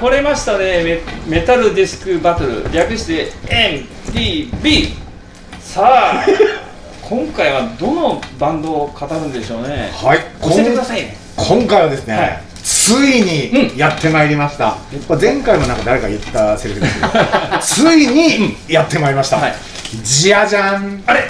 来れましたね。メメタルディスクバトル。略して MDB さあ 今回はどのバンドを語るんでしょうね。はい。教えてくださいね。今回はですね、はい。ついにやってまいりました、まあ前回もなんか誰か言ったセリフですけど ついにやってまいりました、はい。じゃじゃんあれ。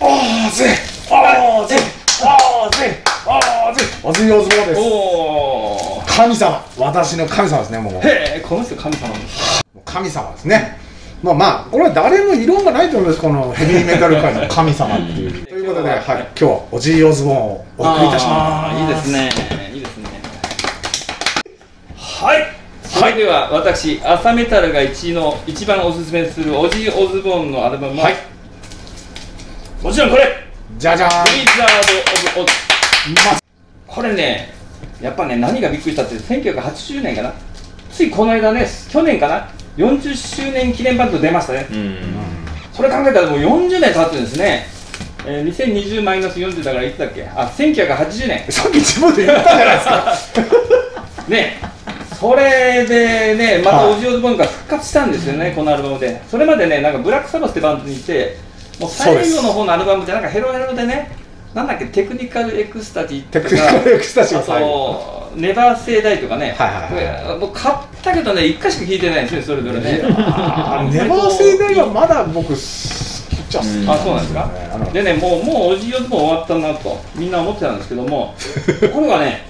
おーぜおーぜおーぜおーぜおずよずぼうですおお神様。私の神様ですねもう。へえこの人神様です神様ですね。まあまあこれは誰も異論がないと思いますこのヘビーメタル界の神様っていう。ということで、はい、今日はおじいおズボンをお送りいたします。いいですね。いいですね。はい。それでは私朝メタルが1位の一番おすすめするオジー・オズボーンのアルバムは、はい。もちろんこれ。じゃじゃーん。ブリザード・オブ・オズまこれねやっぱね何がびっくりしたって1980年かな？ついこの間ね去年かな？40周年記念バンド出ましたね。それ考えたらもう40年経ってるんですね、えー、2020マイナス40だからいつだっけ？あ1980年。さっき自分で言ったじゃないですか。ねそれでねまたはい。オジオズボーンが復活したんですよね、このアルバムで。それまでねなんかブラックサバスってバンドにいてもう最後の方のアルバムでなんかヘロヘロでねなんだっけテクニカルエクスタティとか。テクニカルエクスタシーとネバーセイダイとかね、はいはいはいもう買ったけどね1回しか聴いてないんですねそれぞれね。あネバーセイダイはまだ僕好きっちゃ好きあそうなんですか？でねもうもうおじいも終わったなとみんな思ってたんですけどもこれはね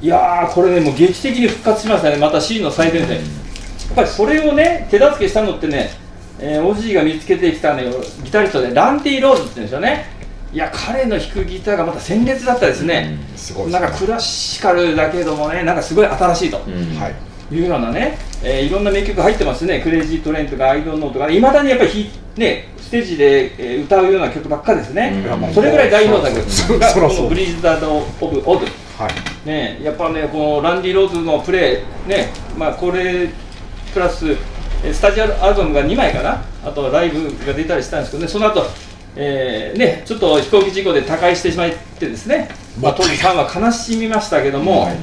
いやーこれねもう劇的に復活しましたねまた C の最前線。やっぱりそれをね手助けしたのってね、えーオジーが見つけてきたねギタリストでランディ・ローズって言うんですよねいや彼の弾くギターがまた鮮烈だったですね、すごいなんかクラシカルだけどもねなんかすごい新しいと、はい。いうようなね、えーいろんな名曲入ってますね、 Crazy Train とか I Don't Know とか、いまだにやっぱりひ、ね、ステージで、えー歌うような曲ばっかですね、うそれぐらい代表作そが、この Blizzard of Ozz、はい。ね、やっぱね、このランディ・ローズのプレー、ねまあ、これプラス、えースタジオアルバムが2枚かな、あとライブが出たりしたんですけどね、その後えーね、ちょっと飛行機事故で他界してしまってですね、まあ、当時ファンは悲しみましたけども、はい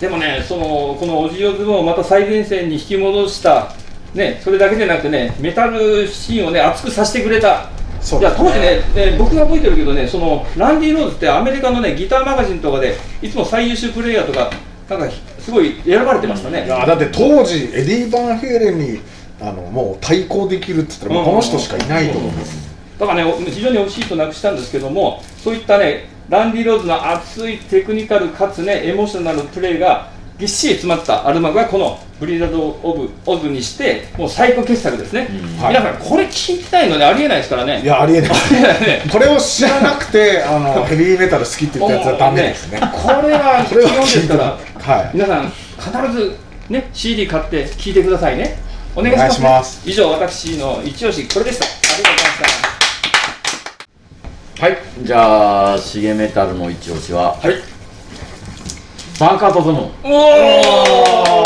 でもね、そのこのオジオズボンをまた最前線に引き戻した、ね、それだけでなくてね、メタルシーンをね、熱くさせてくれた。そういや当時ね、ね僕が覚えてるけどね、そのランディ・ローズってアメリカのねギターマガジンとかでいつも最優秀プレイヤーとかなんかすごい選ばれてましたね。いやだって当時エディ・バンヘイレンにあのもう対抗できるって言ったらもうこの人しかいないと思うんです、だからね、非常に惜しい人亡くしたんですけども、そういったね、ランディ・ローズの熱いテクニカルかつね、エモーショナルプレーがぎっしり詰まったアルバムがこの Blizzard of Ozz にして、もう最高傑作ですね。はい皆さん、これ聞いてないのでありえないですからね。いや ありえないねこれを知らなくてあのヘビーメタル好きって言ったやつはダメですねもう これはこれは基本ですから、はい皆さん、必ずね、CD 買って聴いてくださいね。お願いします,、お願いします以上、私の一押し、これでした。ありがとうございました。はい。じゃあシゲメタルの一押しははい。バンカートズムンおお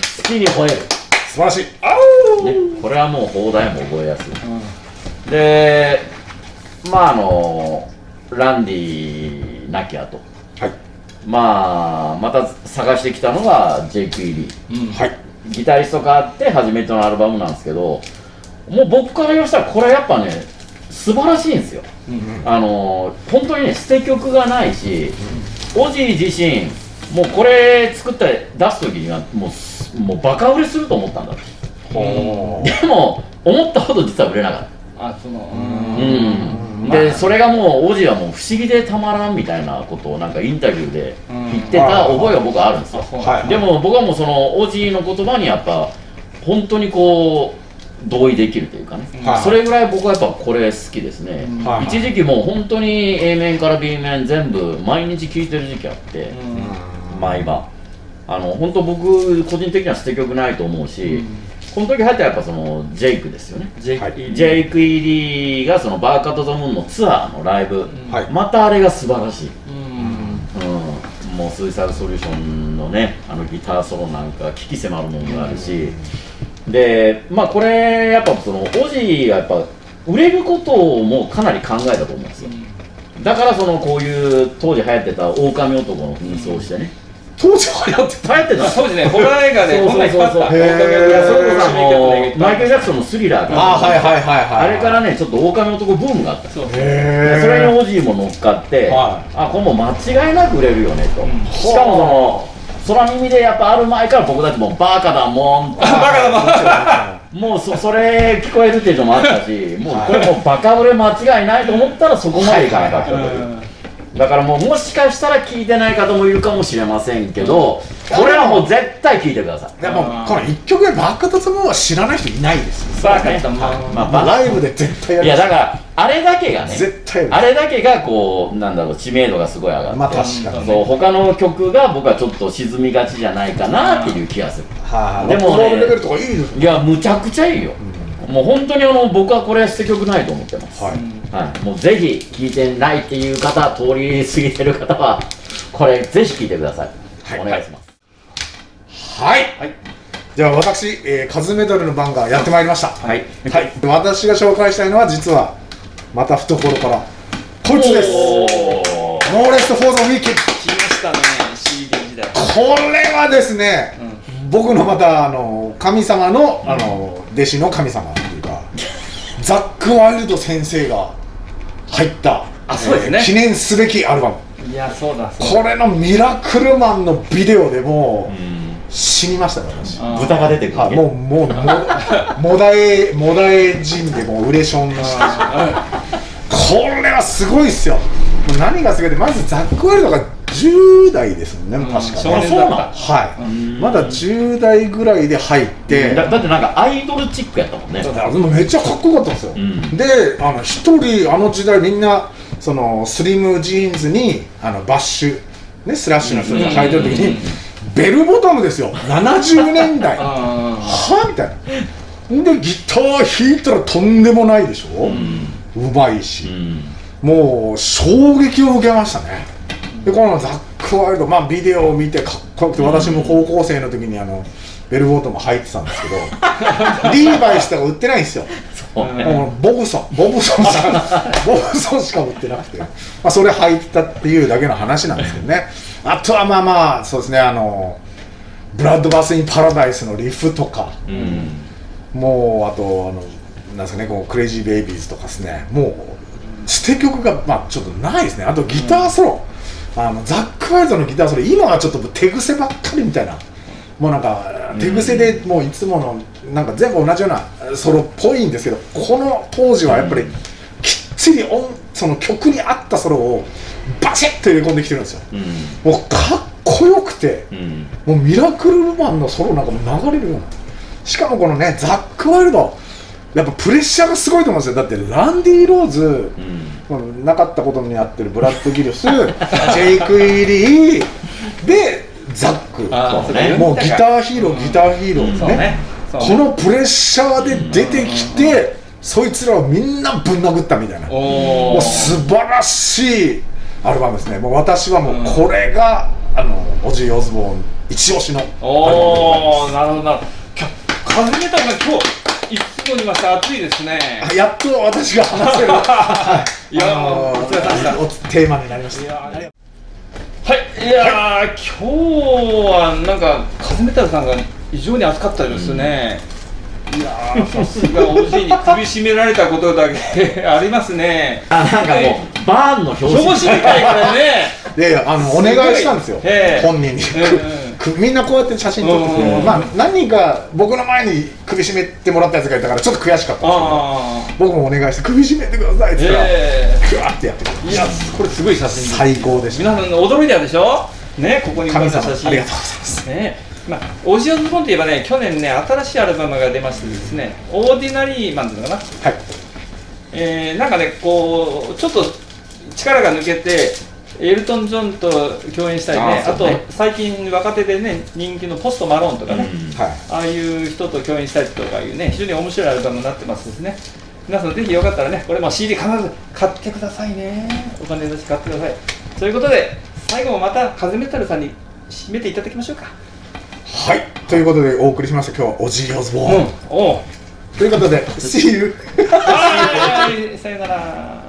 月に吠える。素晴らしい。ね、これはもう放題も覚えやすい、でまああのランディなき後。はい。まあまた探してきたのがジェイク・イリー。はい。ギタリストがあって初めてのアルバムなんですけどもう僕から言わしたらこれやっぱね素晴らしいんですよ、あの本当にね捨て曲がないし、オジー自身もうこれ作って出す時にはもうすもうバカ売れすると思ったんだって。でも思ったほど実は売れなかった。あその。うん、まあ。でそれがもうオジはもう不思議でたまらんみたいなことをなんかインタビューで言ってた覚えが僕はあるんですよ。でも僕はもうそのオジの言葉にやっぱ本当にこう同意できるというかね、はいそれぐらい僕はやっぱこれ好きですね、はい一時期もう本当に A 面から B 面全部毎日聴いてる時期あって、毎晩。あの本当僕個人的には捨て曲ないと思うし、この時入ったらやっぱそのジェイクですよね。ジェイク、はい。ジェイク・イリーがそのバーカット・ザ・ムーンのツアーのライブ、はい。またあれが素晴らしい、もうスイサイドソリューションのねあのギターソロなんか危機迫るものがあるし、でまあこれやっぱそのオジがやっぱ売れることをもうかなり考えたと思うんですよ。だからそのこういう当時流行ってた狼男の紛争をしてね、当時流行って流行ってた。まあ当時ね。ホラー映画でそうこんなそうそう。そう引った。いやそれこそあ指名曲でいっぱいのマイケル・ジャクソンのスリラーがあはいはいはいはい。あれからねちょっと狼男ブームがあった。そう。へえそれにオジーも乗っかって、はあこれもう間違いなく売れるよねと、ん。しかもその空耳でやっぱある前から僕たちもバカだもんバカだもん。もうそそれ聞こえるっていうのもあったしもうこれもうバカ売れ間違いないと思ったらそこまでいかなかったという、うんだからもうもしかしたら聞いてない方もいるかもしれませんけど、これはもう絶対聞いてください。でもこの一曲でバックトツムーンは知らない人いないですバカだもんまあまあバライブで絶対やるいやだからあれだけがね絶対あれだけがこうなんだろう知名度がすごい上がって、まあ確かにそう他の曲が僕はちょっと沈みがちじゃないかなっていう気がする。はいでもねいいですいやむちゃくちゃいいよ、もう本当にあの僕はこれ捨て曲ないと思ってます、はいはい、もうぜひ聴いてないっていう方通り過ぎてる方はこれぜひ聴いてください、はい。お願いします。はい。はい。じゃあ私、えーカズメドルの番がやってまいりました。はい。はい。私が紹介したいのは実はまた懐からこいつです。 No Rest for the Wicked 来ましたね CD 時代。これはですね、僕のまたあの神様のあの弟子の神様。っていうかザック・ワイルド先生が入ったあそうですね。えー記念すべきアルバム。いやそうだこれのミラクルマンのビデオでもううん。死にましたね私。豚が出てくるはい、もうもうももだえもだえ人でもうウレションのこれはすごいっすよ何がすごいってまずザック・ワイルドが10代ですもんね、うん確か少ね年だった。はい、うん。まだ10代ぐらいで入って、だだってなんかアイドルチックやったもんね。でもめっちゃかっこよかったんですよ、ん。であの一人あの時代みんなそのスリムジーンズにあのバッシュ、ね、スラッシュの人が履いてる時に、ベルボトムですよ。70年代。はあみたいな。でギター弾いたらとんでもないでしょ、うまいし、うん。もう衝撃を受けましたねでこのザック・ワイルドまあビデオを見てかっこよくて私も高校生の時にあのベルボトム履いてたんですけど リーバイスとか売ってないんですよ。そうね。もうボブソン。ボブソンしか ボブソンしか売ってなくて、まあ、それ履いてたっていうだけの話なんですけどね。あとはまあまあそうですねあの Bloodbath in Paradise のリフとか。うん。もうあとあのなんですかねこう Crazy Babies とかですね。もう捨て曲がまあちょっとないですね。あとギターソロ、あのザック・ワイルドのギターソロ今はちょっと手癖ばっかりみたいな。もうなんか手癖でもういつものなんか全部同じようなソロっぽいんですけどこの当時はやっぱりきっちり音その曲に合ったソロをバシッと入れ込んできてるんですよ。うん。もうかっこよくてうん。もうミラクルマンのソロなんかも流れるような。しかもこのねザック・ワイルドやっぱプレッシャーがすごいと思うんですよ。だってランディ・ローズうんなかったことになってるブラッド・ギルス ジェイク・イリーでザック。ね。もうギターヒーローギターヒーローね。そうね。そうね。このプレッシャーで出てきてそいつらをみんなぶん殴ったみたいな。おもおう素晴らしいアルバムですね。もう私はもうこれが、あのオジー・オズボーン一押しのアルバムでございおおますなるほど。なきょ風メタルが今日いつもにまして暑いですね。あやっと私が話せる、はい。いやお疲れ様でした。おテーマになりました。いやーはい。い。やー、今日はなんか風メタルさんが非常に暑かったですね、いやーさすが OG に首絞められたことだけ ありますね。あなんかもうバーンの表紙。表紙みたいこれね。いやいやあのお願いしたんですよ。ええ。本人に、みんなこうやって写真撮ってて、うんまあ何人か僕の前に首絞めてもらったやつがいたからちょっと悔しかったんですけどあ僕もお願いして首絞めてくださいってあ言ったら、えグワッてやってくれいやこれすごい写真最高でした。皆さん驚いたでしょ？ねここに神様写真。ありがとうございます。ね。まあ、オジオズボーンといえばね去年ね新しいアルバムが出ましてですねオーディナリーマンズかな、はい。えーなんかねこうちょっと力が抜けてエルトン・ジョンと共演したりね。あと最近若手でね人気のポスト・マローンとかね、ああいう人と共演したりとかいうね非常に面白いアルバムになってますですね。皆さんぜひよかったらねこれも CD 必ず買ってくださいね。お金出して買ってください。ということで最後もまたカズメタルさんに締めていただきましょうか。はい。ということでお送りしました。今日はオジー・オズボーン、おう。ということで See you! はい。さよなら